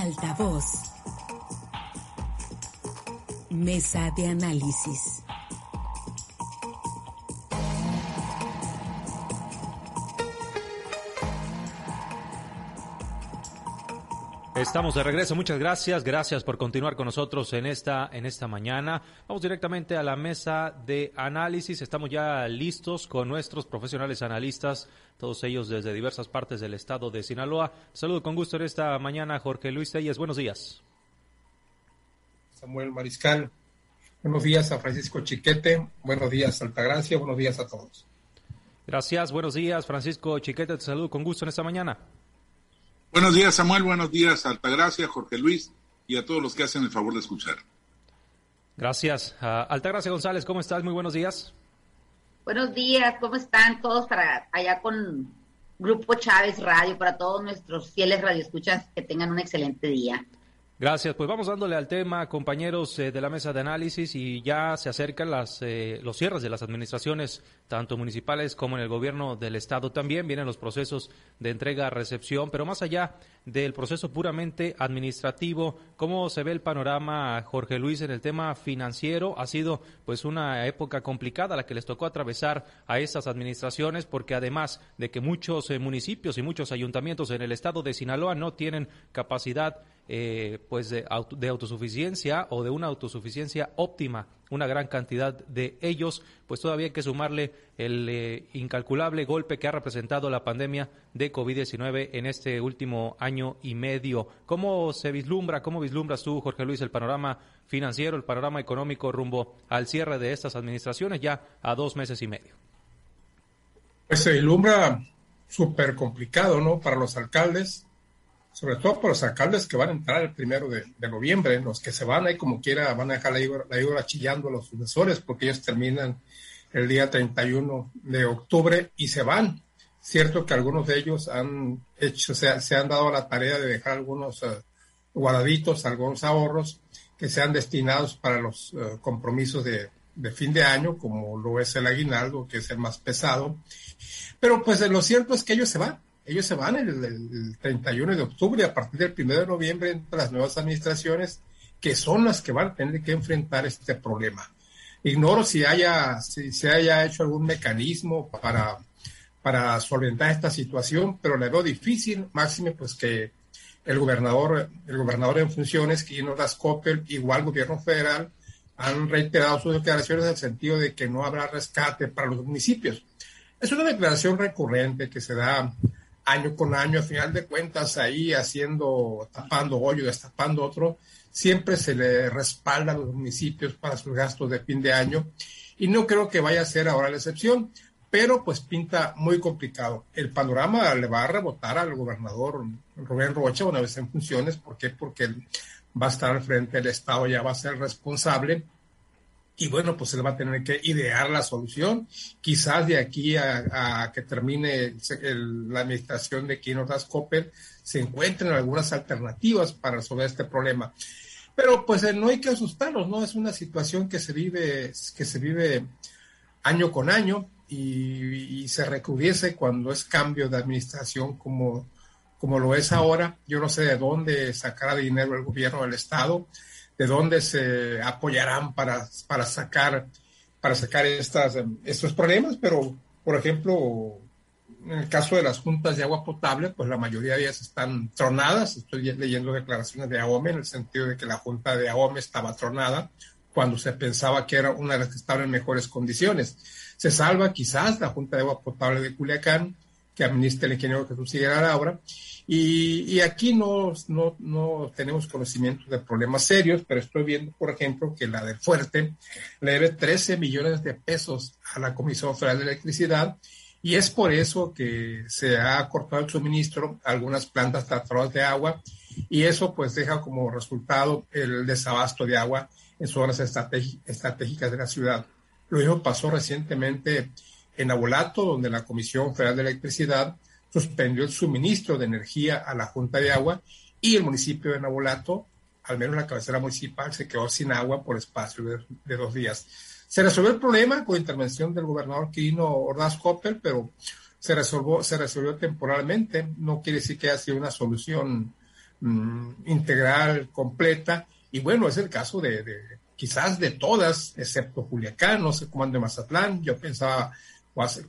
Altavoz. Mesa de análisis. Estamos de regreso, muchas gracias, gracias por continuar con nosotros en esta, en esta mañana. Vamos directamente a la mesa de análisis, estamos ya listos con nuestros profesionales analistas, todos ellos desde diversas partes del estado de Sinaloa. Saludo con gusto en esta mañana, Jorge Luis Telles, buenos días. Samuel Mariscal, buenos días a Francisco Chiquete, buenos días Altagracia, buenos días a todos. Gracias, buenos días Francisco Chiquete, te saludo con gusto en esta mañana. Buenos días, Samuel. Buenos días, Altagracia, Jorge Luis y a todos los que hacen el favor de escuchar. Gracias. Uh, Altagracia González, ¿cómo estás? Muy buenos días. Buenos días, ¿cómo están todos para allá con Grupo Chávez Radio, para todos nuestros fieles radioescuchas que tengan un excelente día? Gracias. Pues vamos dándole al tema, compañeros eh, de la mesa de análisis, y ya se acercan las, eh, los cierres de las administraciones, tanto municipales como en el gobierno del Estado también. Vienen los procesos de entrega-recepción, pero más allá del proceso puramente administrativo, ¿cómo se ve el panorama, Jorge Luis, en el tema financiero? Ha sido pues una época complicada la que les tocó atravesar a estas administraciones, porque además de que muchos eh, municipios y muchos ayuntamientos en el estado de Sinaloa no tienen capacidad eh, pues de, de, autosuficiencia o de una autosuficiencia óptima, una gran cantidad de ellos, pues todavía hay que sumarle el eh, incalculable golpe que ha representado la pandemia de COVID-19 en este último año y medio. ¿Cómo se vislumbra, cómo vislumbras tú, Jorge Luis, el panorama financiero, el panorama económico rumbo al cierre de estas administraciones ya a dos meses y medio? Pues se vislumbra súper complicado, ¿no? Para los alcaldes, sobre todo para los alcaldes que van a entrar el primero de, noviembre, los que se van ahí como quiera van a dejar la hígora, chillando a los sucesores porque ellos terminan el día 31 de octubre y se van. Cierto que algunos de ellos han hecho, se, han dado la tarea de dejar algunos uh, guardaditos, algunos ahorros que sean destinados para los uh, compromisos de fin de año, como lo es el aguinaldo, que es el más pesado. Pero pues lo cierto es que ellos se van ellos se van el, el, el 31 de octubre, a partir del 1 de noviembre, entre las nuevas administraciones, que son las que van a tener que enfrentar este problema. Ignoro si haya, si se haya hecho algún mecanismo para, para solventar esta situación, pero le veo difícil, máxime, pues que el gobernador, el gobernador en funciones, Kino Coppel, igual gobierno federal, han reiterado sus declaraciones en el sentido de que no habrá rescate para los municipios. Es una declaración recurrente que se da año con año, a final de cuentas, ahí haciendo, tapando hoyo, destapando otro, siempre se le respalda a los municipios para sus gastos de fin de año y no creo que vaya a ser ahora la excepción, pero pues pinta muy complicado. El panorama le va a rebotar al gobernador Rubén Rocha una vez en funciones, ¿por qué? Porque va a estar al frente del Estado, ya va a ser responsable y bueno, pues él va a tener que idear la solución. Quizás de aquí a, a que termine el, el, la administración de Kino Copper se encuentren algunas alternativas para resolver este problema. Pero pues no hay que asustarnos, ¿no? Es una situación que se vive, que se vive año con año y, y se recrudece cuando es cambio de administración como, como lo es ahora. Yo no sé de dónde sacará dinero el gobierno del Estado de dónde se apoyarán para, para sacar, para sacar estas, estos problemas, pero, por ejemplo, en el caso de las juntas de agua potable, pues la mayoría de ellas están tronadas. Estoy leyendo declaraciones de AOME en el sentido de que la junta de AOME estaba tronada cuando se pensaba que era una de las que estaban en mejores condiciones. Se salva quizás la junta de agua potable de Culiacán, que administra el ingeniero Jesús Higuera Laura, y, y aquí no, no, no, tenemos conocimiento de problemas serios, pero estoy viendo, por ejemplo, que la del Fuerte le debe 13 millones de pesos a la Comisión Federal de Electricidad. Y es por eso que se ha cortado el suministro a algunas plantas tratadoras de agua. Y eso pues deja como resultado el desabasto de agua en zonas estratégicas de la ciudad. Lo mismo pasó recientemente en Abolato, donde la Comisión Federal de Electricidad suspendió el suministro de energía a la Junta de Agua y el municipio de Nabolato, al menos la cabecera municipal, se quedó sin agua por espacio de, dos días. Se resolvió el problema con intervención del gobernador Quirino Ordaz Copper, pero se resolvió, se resolvió temporalmente. No quiere decir que haya sido una solución mm, integral, completa. Y bueno, es el caso de, quizás de todas, excepto Culiacán, no sé cómo anda Mazatlán. Yo pensaba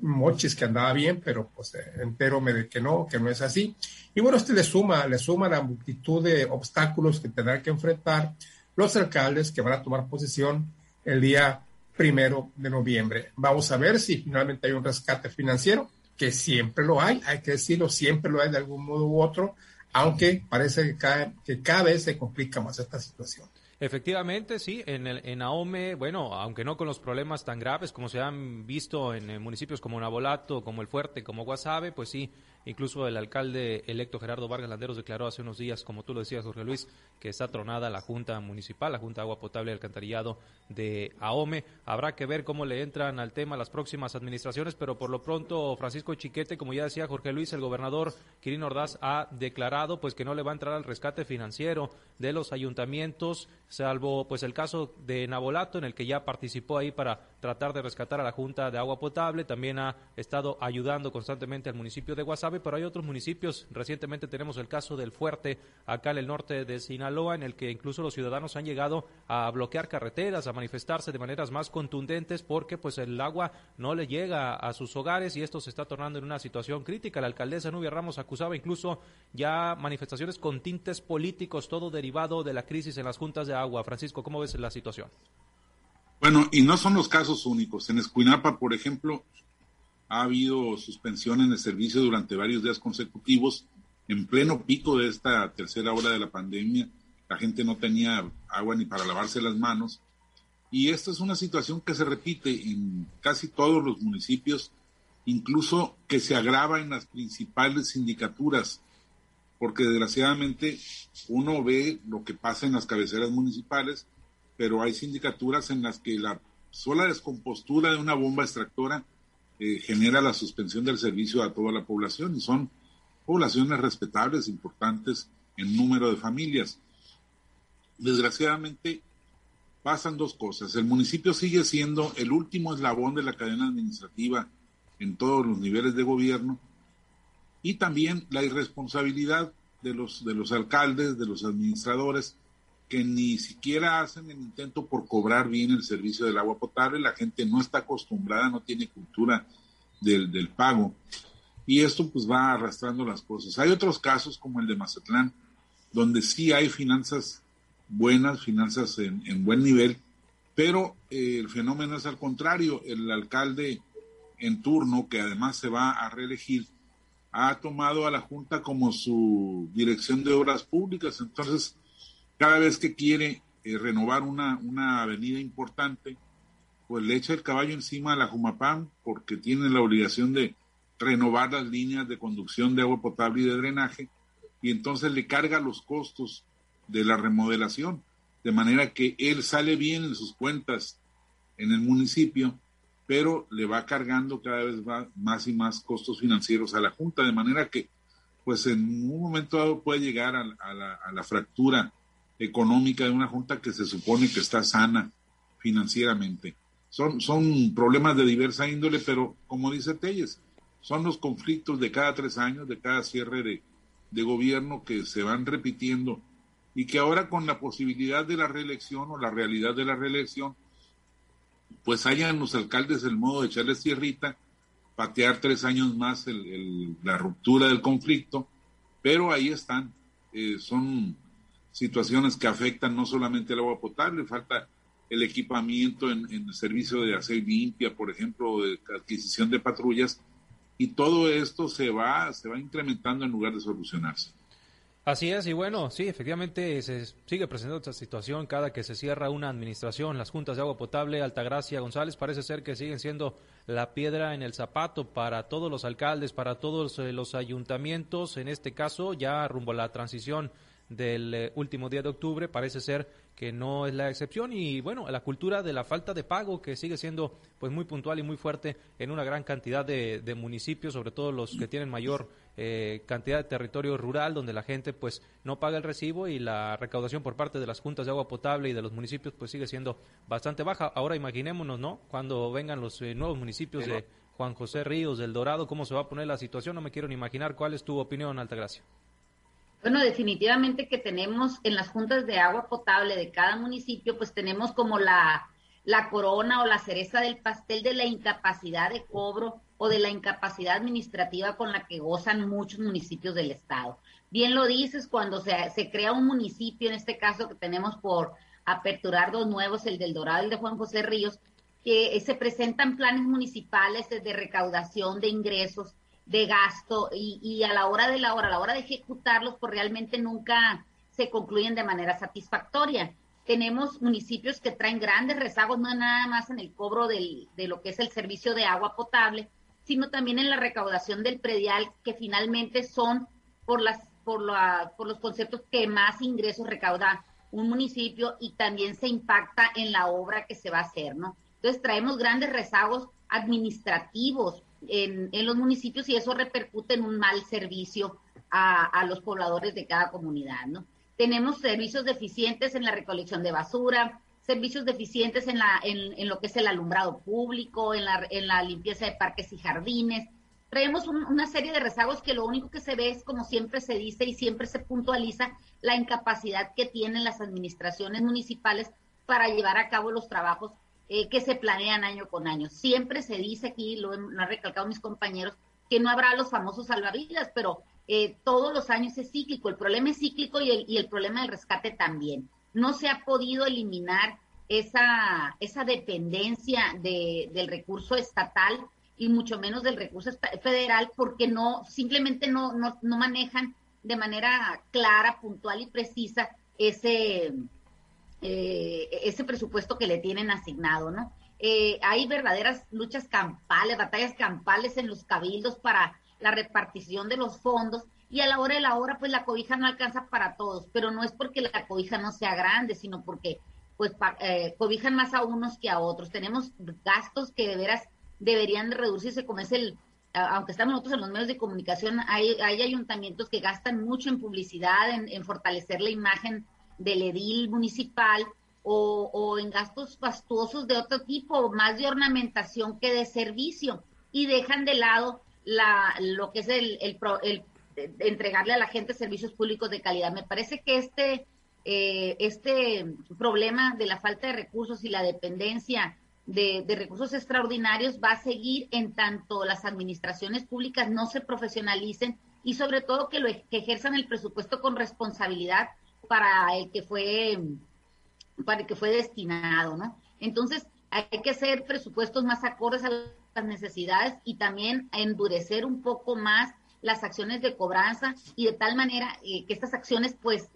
Mochis que andaba bien, pero pues eh, entero me de que no, que no es así. Y bueno, este le suma, le suma la multitud de obstáculos que tendrán que enfrentar los alcaldes que van a tomar posesión el día primero de noviembre. Vamos a ver si finalmente hay un rescate financiero, que siempre lo hay, hay que decirlo, siempre lo hay de algún modo u otro, aunque parece que cada, que cada vez se complica más esta situación. Efectivamente, sí, en, el, en Ahome, bueno, aunque no con los problemas tan graves como se han visto en, municipios como Nabolato, como El Fuerte, como Guasave, pues sí, Incluso el alcalde electo Gerardo Vargas Landeros declaró hace unos días, como tú lo decías, Jorge Luis, que está tronada la Junta Municipal, la Junta de Agua Potable y Alcantarillado de AOME. Habrá que ver cómo le entran al tema las próximas administraciones, pero por lo pronto Francisco Chiquete, como ya decía Jorge Luis, el gobernador Quirino Ordaz ha declarado pues que no le va a entrar al rescate financiero de los ayuntamientos, salvo pues el caso de Nabolato, en el que ya participó ahí para tratar de rescatar a la Junta de Agua Potable, también ha estado ayudando constantemente al municipio de Guasave pero hay otros municipios. Recientemente tenemos el caso del Fuerte, acá en el norte de Sinaloa, en el que incluso los ciudadanos han llegado a bloquear carreteras, a manifestarse de maneras más contundentes porque pues el agua no le llega a sus hogares y esto se está tornando en una situación crítica. La alcaldesa Nubia Ramos acusaba incluso ya manifestaciones con tintes políticos, todo derivado de la crisis en las juntas de agua. Francisco, ¿cómo ves la situación? Bueno, y no son los casos únicos. En Escuinapa, por ejemplo, ha habido suspensión en el servicio durante varios días consecutivos, en pleno pico de esta tercera hora de la pandemia. La gente no tenía agua ni para lavarse las manos. Y esta es una situación que se repite en casi todos los municipios, incluso que se agrava en las principales sindicaturas, porque desgraciadamente uno ve lo que pasa en las cabeceras municipales, pero hay sindicaturas en las que la sola descompostura de una bomba extractora genera la suspensión del servicio a toda la población y son poblaciones respetables, importantes en número de familias. Desgraciadamente pasan dos cosas. El municipio sigue siendo el último eslabón de la cadena administrativa en todos los niveles de gobierno y también la irresponsabilidad de los, de los alcaldes, de los administradores, que ni siquiera hacen el intento por cobrar bien el servicio del agua potable, la gente no está acostumbrada, no tiene cultura del, del pago, y esto pues va arrastrando las cosas. Hay otros casos como el de Mazatlán, donde sí hay finanzas buenas, finanzas en, en buen nivel, pero eh, el fenómeno es al contrario, el alcalde en turno, que además se va a reelegir, ha tomado a la Junta como su dirección de obras públicas, entonces cada vez que quiere eh, renovar una, una avenida importante, pues le echa el caballo encima a la Jumapam porque tiene la obligación de renovar las líneas de conducción de agua potable y de drenaje y entonces le carga los costos de la remodelación, de manera que él sale bien en sus cuentas en el municipio, pero le va cargando cada vez más y más costos financieros a la Junta, de manera que pues en un momento dado puede llegar a, la, a la fractura económica de una junta que se supone que está sana financieramente. Son, son problemas de diversa índole, pero como dice Telles, son los conflictos de cada tres años, de cada cierre de, de gobierno que se van repitiendo y que ahora con la posibilidad de la reelección o la realidad de la reelección, pues hayan los alcaldes el modo de echarles tierrita, patear tres años más la ruptura del conflicto, pero ahí están, eh, son situaciones que afectan no solamente el agua potable, falta el equipamiento en, el servicio de hacer limpia, por ejemplo, de adquisición de patrullas, y todo esto se va, se va incrementando en lugar de solucionarse. Así es, y bueno, sí, efectivamente se sigue presentando esta situación cada que se cierra una administración. Las juntas de agua potable, Altagracia, González, parece ser que siguen siendo la piedra en el zapato para todos los alcaldes, para todos eh, los ayuntamientos. En este caso, ya rumbo a la transición del eh, último día de octubre, parece ser que no es la excepción y bueno, la cultura de la falta de pago que sigue siendo pues muy puntual y muy fuerte en una gran cantidad de, municipios, sobre todo los que tienen mayor eh, cantidad de territorio rural donde la gente pues no paga el recibo y la recaudación por parte de las juntas de agua potable y de los municipios pues sigue siendo bastante baja. Ahora imaginémonos, ¿no? Cuando vengan los eh, nuevos municipios de Juan José Ríos, del Dorado, cómo se va a poner la situación, no me quiero ni imaginar cuál es tu opinión, Altagracia. Bueno, definitivamente que tenemos en las juntas de agua potable de cada municipio, pues tenemos como la, la corona o la cereza del pastel de la incapacidad de cobro o de la incapacidad administrativa con la que gozan muchos municipios del estado. Bien lo dices, cuando se, se crea un municipio, en este caso que tenemos por aperturar dos nuevos, el del Dorado y el de Juan José Ríos, que se presentan planes municipales de recaudación de ingresos de gasto y, a la hora de la hora, a la hora de ejecutarlos, pues realmente nunca se concluyen de manera satisfactoria. Tenemos municipios que traen grandes rezagos, no nada más en el cobro del, de lo que es el servicio de agua potable, sino también en la recaudación del predial, que finalmente son por, las, por, la, por los conceptos que más ingresos recauda un municipio y también se impacta en la obra que se va a hacer, ¿no? Entonces traemos grandes rezagos administrativos, en, los municipios y eso repercute en un mal servicio a, los pobladores de cada comunidad, ¿no? Tenemos servicios deficientes en la recolección de basura, servicios deficientes en, la, en, lo que es el alumbrado público, en la, en la limpieza de parques y jardines. Traemos una serie de rezagos que lo único que se ve es, como siempre se dice y siempre se puntualiza, la incapacidad que tienen las administraciones municipales para llevar a cabo los trabajos eh, que se planean año con año. Siempre se dice aquí, lo, han recalcado mis compañeros, que no habrá los famosos salvavidas, pero eh, todos los años es cíclico. El problema es cíclico y el, y el problema del rescate también. No se ha podido eliminar esa, esa dependencia de, del recurso estatal y mucho menos del recurso federal porque no simplemente no, no, no manejan de manera clara, puntual y precisa ese, eh, ese presupuesto que le tienen asignado, ¿no? Eh, hay verdaderas luchas campales, batallas campales en los cabildos para la repartición de los fondos y a la hora de la hora pues la cobija no alcanza para todos, pero no es porque la cobija no sea grande, sino porque pues eh, cobijan más a unos que a otros. Tenemos gastos que de veras deberían de reducirse, como es el, aunque estamos nosotros en los medios de comunicación, hay, ayuntamientos que gastan mucho en publicidad, en fortalecer la imagen del edil municipal o, en gastos fastuosos de otro tipo, más de ornamentación que de servicio, y dejan de lado la, lo que es el, el, entregarle a la gente servicios públicos de calidad. Me parece que este, eh, este problema de la falta de recursos y la dependencia de, de, recursos extraordinarios va a seguir en tanto las administraciones públicas no se profesionalicen y sobre todo que, lo, que ejerzan el presupuesto con responsabilidad para el que fue, para el que fue destinado, ¿no? Entonces, hay que hacer presupuestos más acordes a las necesidades y también endurecer un poco más las acciones de cobranza y de tal manera eh, que estas acciones, pues,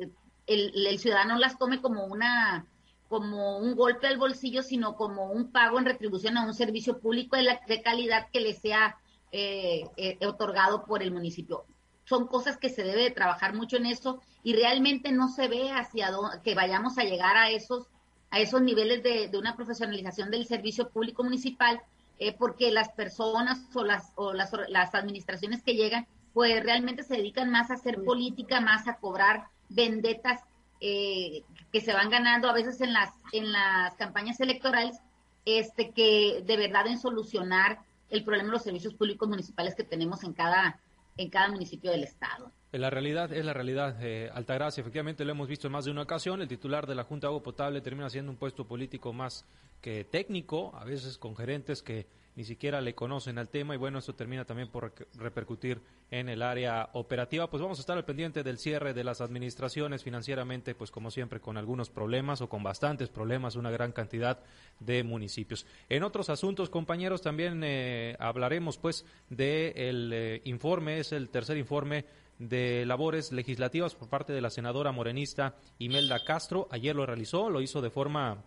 el, el, ciudadano las tome como una como un golpe al bolsillo, sino como un pago en retribución a un servicio público de, la, de calidad que le sea eh, eh, otorgado por el municipio son cosas que se debe de trabajar mucho en eso y realmente no se ve hacia dónde, que vayamos a llegar a esos a esos niveles de, una profesionalización del servicio público municipal eh, porque las personas o las o las, las administraciones que llegan pues realmente se dedican más a hacer política más a cobrar vendetas eh, que se van ganando a veces en las en las campañas electorales este que de verdad en solucionar el problema de los servicios públicos municipales que tenemos en cada en cada municipio del estado. La realidad es la realidad, eh, Altagracia. Efectivamente, lo hemos visto en más de una ocasión. El titular de la Junta de Agua Potable termina siendo un puesto político más que técnico, a veces con gerentes que ni siquiera le conocen al tema y bueno, eso termina también por repercutir en el área operativa. Pues vamos a estar al pendiente del cierre de las administraciones financieramente, pues como siempre, con algunos problemas o con bastantes problemas, una gran cantidad de municipios. En otros asuntos, compañeros, también eh, hablaremos pues del eh, informe, es el tercer informe de labores legislativas por parte de la senadora morenista Imelda Castro. Ayer lo realizó, lo hizo de forma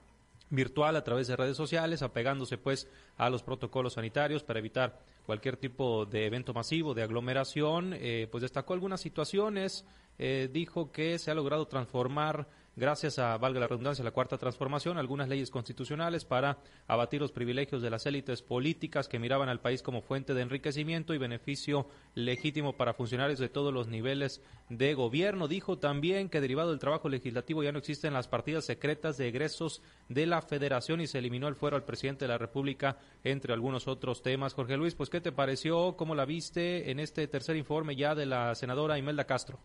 virtual a través de redes sociales, apegándose pues a los protocolos sanitarios para evitar cualquier tipo de evento masivo, de aglomeración, eh, pues destacó algunas situaciones, eh, dijo que se ha logrado transformar gracias a, valga la redundancia, la cuarta transformación, algunas leyes constitucionales para abatir los privilegios de las élites políticas que miraban al país como fuente de enriquecimiento y beneficio legítimo para funcionarios de todos los niveles de gobierno. Dijo también que derivado del trabajo legislativo ya no existen las partidas secretas de egresos de la federación y se eliminó el fuero al presidente de la República, entre algunos otros temas. Jorge Luis, pues, ¿qué te pareció? ¿Cómo la viste en este tercer informe ya de la senadora Imelda Castro?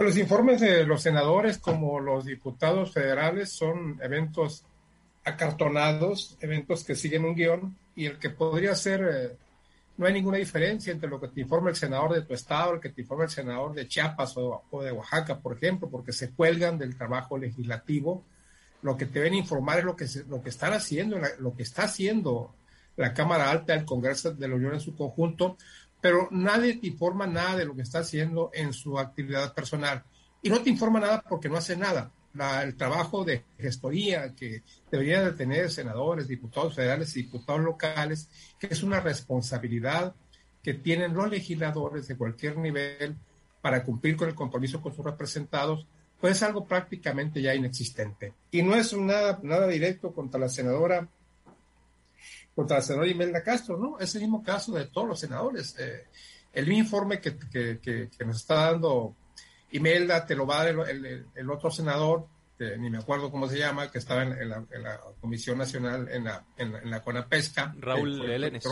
Los informes de los senadores como los diputados federales son eventos acartonados, eventos que siguen un guion y el que podría ser, eh, no hay ninguna diferencia entre lo que te informa el senador de tu estado, el que te informa el senador de Chiapas o, de Oaxaca, por ejemplo, porque se cuelgan del trabajo legislativo. Lo que te deben informar es lo que, lo que están haciendo, lo que está haciendo la Cámara Alta del Congreso de la Unión en su conjunto, pero nadie te informa nada de lo que está haciendo en su actividad personal. Y no te informa nada porque no hace nada. el trabajo de gestoría que deberían de tener senadores, diputados federales y diputados locales, que es una responsabilidad que tienen los legisladores de cualquier nivel para cumplir con el compromiso con sus representados, pues es algo prácticamente ya inexistente. Y no es nada, nada directo contra la senadora contra la senadora Imelda Castro, ¿no? Es el mismo caso de todos los senadores. Eh, el mismo informe que, nos está dando Imelda te lo va a dar el, otro senador, ni me acuerdo cómo se llama, que estaba en, la, Comisión Nacional, en la, en, la CONAPESCA. Raúl Elenes.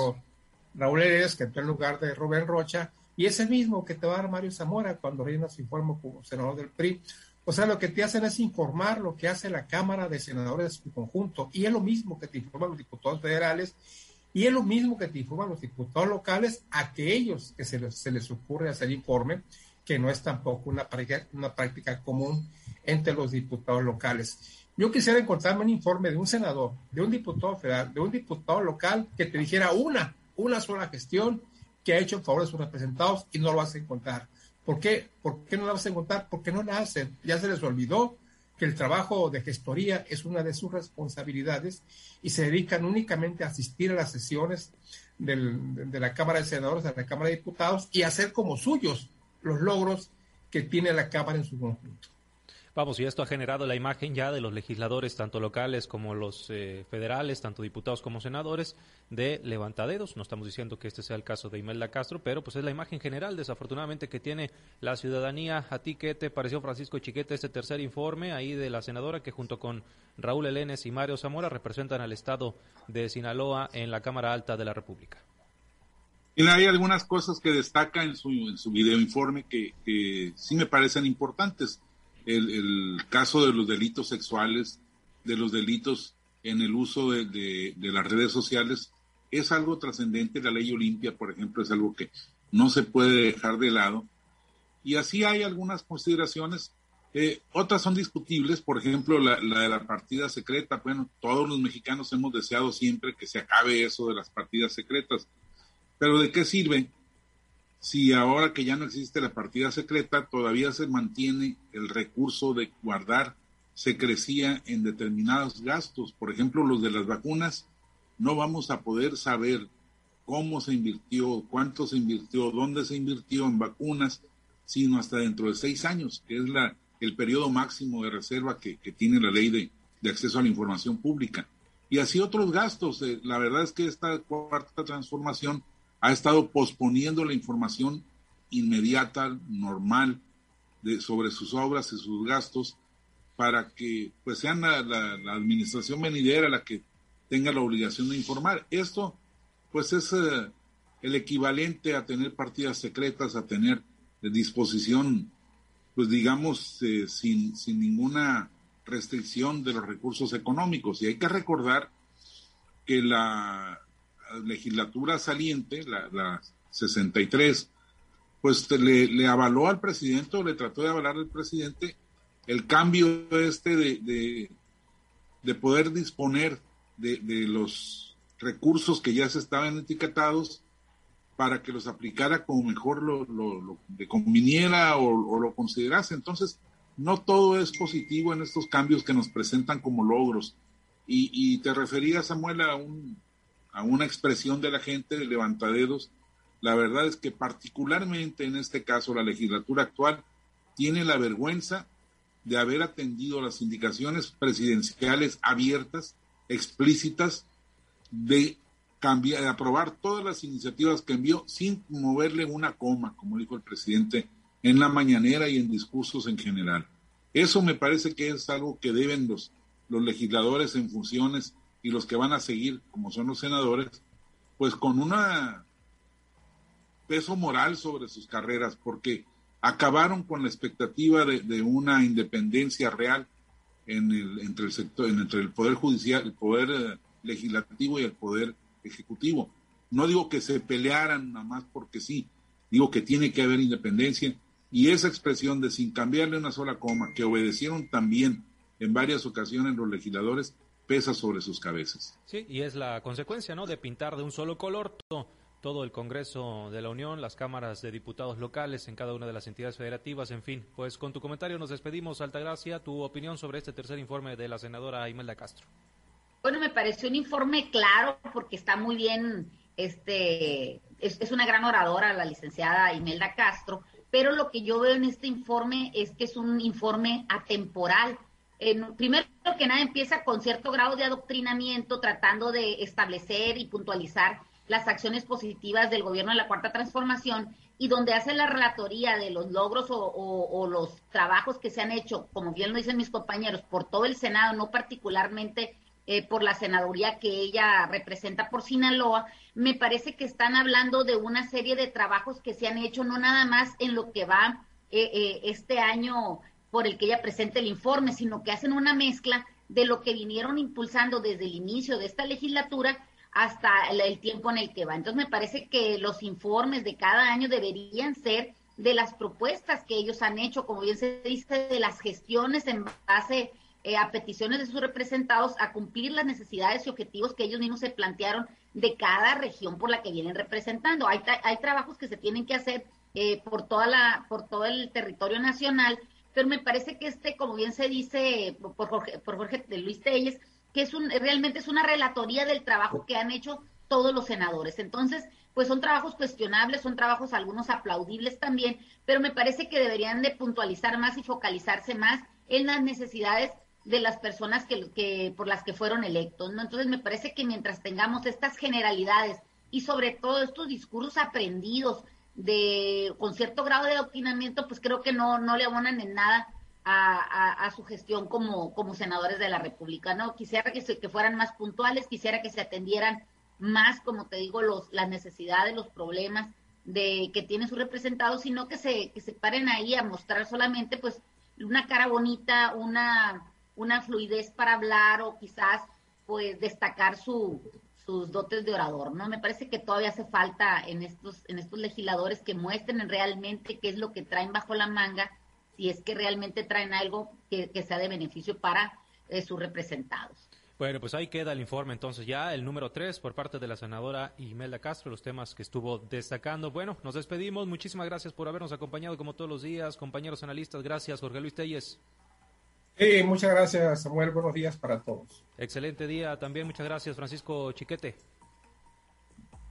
Raúl Elenes, que entró en lugar de Rubén Rocha, y es el mismo que te va a dar Mario Zamora cuando reina su informe como senador del PRI. O sea, lo que te hacen es informar lo que hace la Cámara de Senadores de su conjunto. Y es lo mismo que te informan los diputados federales y es lo mismo que te informan los diputados locales aquellos que se les, se les ocurre hacer informe, que no es tampoco una práctica, una práctica común entre los diputados locales. Yo quisiera encontrarme un informe de un senador, de un diputado federal, de un diputado local que te dijera una, una sola gestión que ha hecho en favor de sus representados y no lo vas a encontrar. ¿Por qué? ¿Por qué no la vas a encontrar? Porque no la hacen. Ya se les olvidó que el trabajo de gestoría es una de sus responsabilidades y se dedican únicamente a asistir a las sesiones de la Cámara de Senadores, de la Cámara de Diputados y hacer como suyos los logros que tiene la Cámara en su conjunto. Vamos, y esto ha generado la imagen ya de los legisladores, tanto locales como los eh, federales, tanto diputados como senadores, de levantadedos. No estamos diciendo que este sea el caso de Imelda Castro, pero pues es la imagen general, desafortunadamente, que tiene la ciudadanía. ¿A ti qué te pareció, Francisco Chiquete, este tercer informe ahí de la senadora que junto con Raúl Elenes y Mario Zamora representan al Estado de Sinaloa en la Cámara Alta de la República? hay algunas cosas que destaca en su, en su video informe que, que sí me parecen importantes el, caso de los delitos sexuales, de los delitos en el uso de, las redes sociales, es algo trascendente. La ley Olimpia, por ejemplo, es algo que no se puede dejar de lado. Y así hay algunas consideraciones. Eh, otras son discutibles, por ejemplo, la, la, de la partida secreta. Bueno, todos los mexicanos hemos deseado siempre que se acabe eso de las partidas secretas. Pero ¿de qué sirve si ahora que ya no existe la partida secreta, todavía se mantiene el recurso de guardar secrecía en determinados gastos, por ejemplo, los de las vacunas, no vamos a poder saber cómo se invirtió, cuánto se invirtió, dónde se invirtió en vacunas, sino hasta dentro de seis años, que es la, el periodo máximo de reserva que, tiene la ley de, acceso a la información pública. Y así otros gastos. Eh, la verdad es que esta cuarta transformación ha estado posponiendo la información inmediata, normal, de, sobre sus obras y sus gastos para que pues sean la, administración venidera la que tenga la obligación de informar. Esto pues es eh, el equivalente a tener partidas secretas, a tener disposición, pues digamos, eh, sin, sin ninguna restricción de los recursos económicos. Y hay que recordar que la, legislatura saliente, la, la 63, pues le, le, avaló al presidente o le trató de avalar al presidente el cambio este de, de, poder disponer de, los recursos que ya se estaban etiquetados para que los aplicara como mejor lo, lo, le conviniera o, lo considerase. Entonces, no todo es positivo en estos cambios que nos presentan como logros. Y, y te refería, Samuel, a un, a una expresión de la gente de levantaderos, la verdad es que particularmente en este caso la legislatura actual tiene la vergüenza de haber atendido las indicaciones presidenciales abiertas, explícitas, de cambiar, de aprobar todas las iniciativas que envió sin moverle una coma, como dijo el presidente en la mañanera y en discursos en general. Eso me parece que es algo que deben los, los legisladores en funciones y los que van a seguir, como son los senadores, pues con un peso moral sobre sus carreras, porque acabaron con la expectativa de, una independencia real en el, entre el sector, entre el poder judicial, el poder eh, legislativo y el poder ejecutivo. No digo que se pelearan nada más porque sí, digo que tiene que haber independencia y esa expresión de sin cambiarle una sola coma, que obedecieron también en varias ocasiones los legisladores, pesa sobre sus cabezas. Sí, y es la consecuencia, ¿no? De pintar de un solo color todo, todo el Congreso de la Unión, las cámaras de diputados locales en cada una de las entidades federativas, en fin. Pues con tu comentario nos despedimos, Altagracia. Tu opinión sobre este tercer informe de la senadora Imelda Castro. Bueno, me pareció un informe claro porque está muy bien, este, es, es una gran oradora la licenciada Imelda Castro, pero lo que yo veo en este informe es que es un informe atemporal primero que nada empieza con cierto grado de adoctrinamiento, tratando de establecer y puntualizar las acciones positivas del gobierno de la Cuarta Transformación y donde hace la relatoría de los logros o, los trabajos que se han hecho, como bien lo dicen mis compañeros, por todo el Senado, no particularmente eh, por la senaduría que ella representa por Sinaloa, me parece que están hablando de una serie de trabajos que se han hecho, no nada más en lo que va eh, eh, este año por el que ella presente el informe, sino que hacen una mezcla de lo que vinieron impulsando desde el inicio de esta legislatura hasta el, tiempo en el que va. Entonces me parece que los informes de cada año deberían ser de las propuestas que ellos han hecho, como bien se dice, de las gestiones en base eh, a peticiones de sus representados a cumplir las necesidades y objetivos que ellos mismos se plantearon de cada región por la que vienen representando. Hay, hay trabajos que se tienen que hacer eh, por toda la por todo el territorio nacional pero me parece que este, como bien se dice por Jorge, por Jorge de Luis Telles, que es un, realmente es una relatoría del trabajo que han hecho todos los senadores. Entonces, pues son trabajos cuestionables, son trabajos algunos aplaudibles también, pero me parece que deberían de puntualizar más y focalizarse más en las necesidades de las personas que, que por las que fueron electos, ¿no? Entonces me parece que mientras tengamos estas generalidades y sobre todo estos discursos aprendidos de con cierto grado de adoctrinamiento, pues creo que no, no le abonan en nada a, su gestión como, como senadores de la República, ¿no? Quisiera que, se, que fueran más puntuales, quisiera que se atendieran más, como te digo, los, las necesidades, los problemas de que tienen sus representados, sino que se, que se paren ahí a mostrar solamente pues una cara bonita, una, una fluidez para hablar o quizás pues destacar su, sus dotes de orador, ¿no? Me parece que todavía hace falta en estos, en estos legisladores que muestren realmente qué es lo que traen bajo la manga, si es que realmente traen algo que, sea de beneficio para eh, sus representados. Bueno, pues ahí queda el informe entonces ya, el número tres por parte de la senadora Imelda Castro, los temas que estuvo destacando. Bueno, nos despedimos, muchísimas gracias por habernos acompañado como todos los días, compañeros analistas, gracias Jorge Luis Telles. Sí, muchas gracias, Samuel. Buenos días para todos. Excelente día también. Muchas gracias, Francisco Chiquete.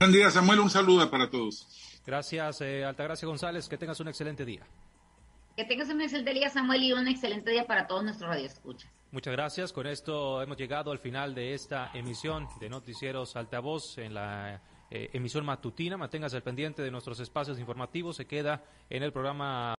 Buen día, Samuel. Un saludo para todos. Gracias, eh, Altagracia González. Que tengas un excelente día. Que tengas un excelente día, Samuel, y un excelente día para todos nuestros radioescuchas. Muchas gracias. Con esto hemos llegado al final de esta emisión de Noticieros Altavoz en la eh, emisión matutina. Manténgase al pendiente de nuestros espacios informativos. Se queda en el programa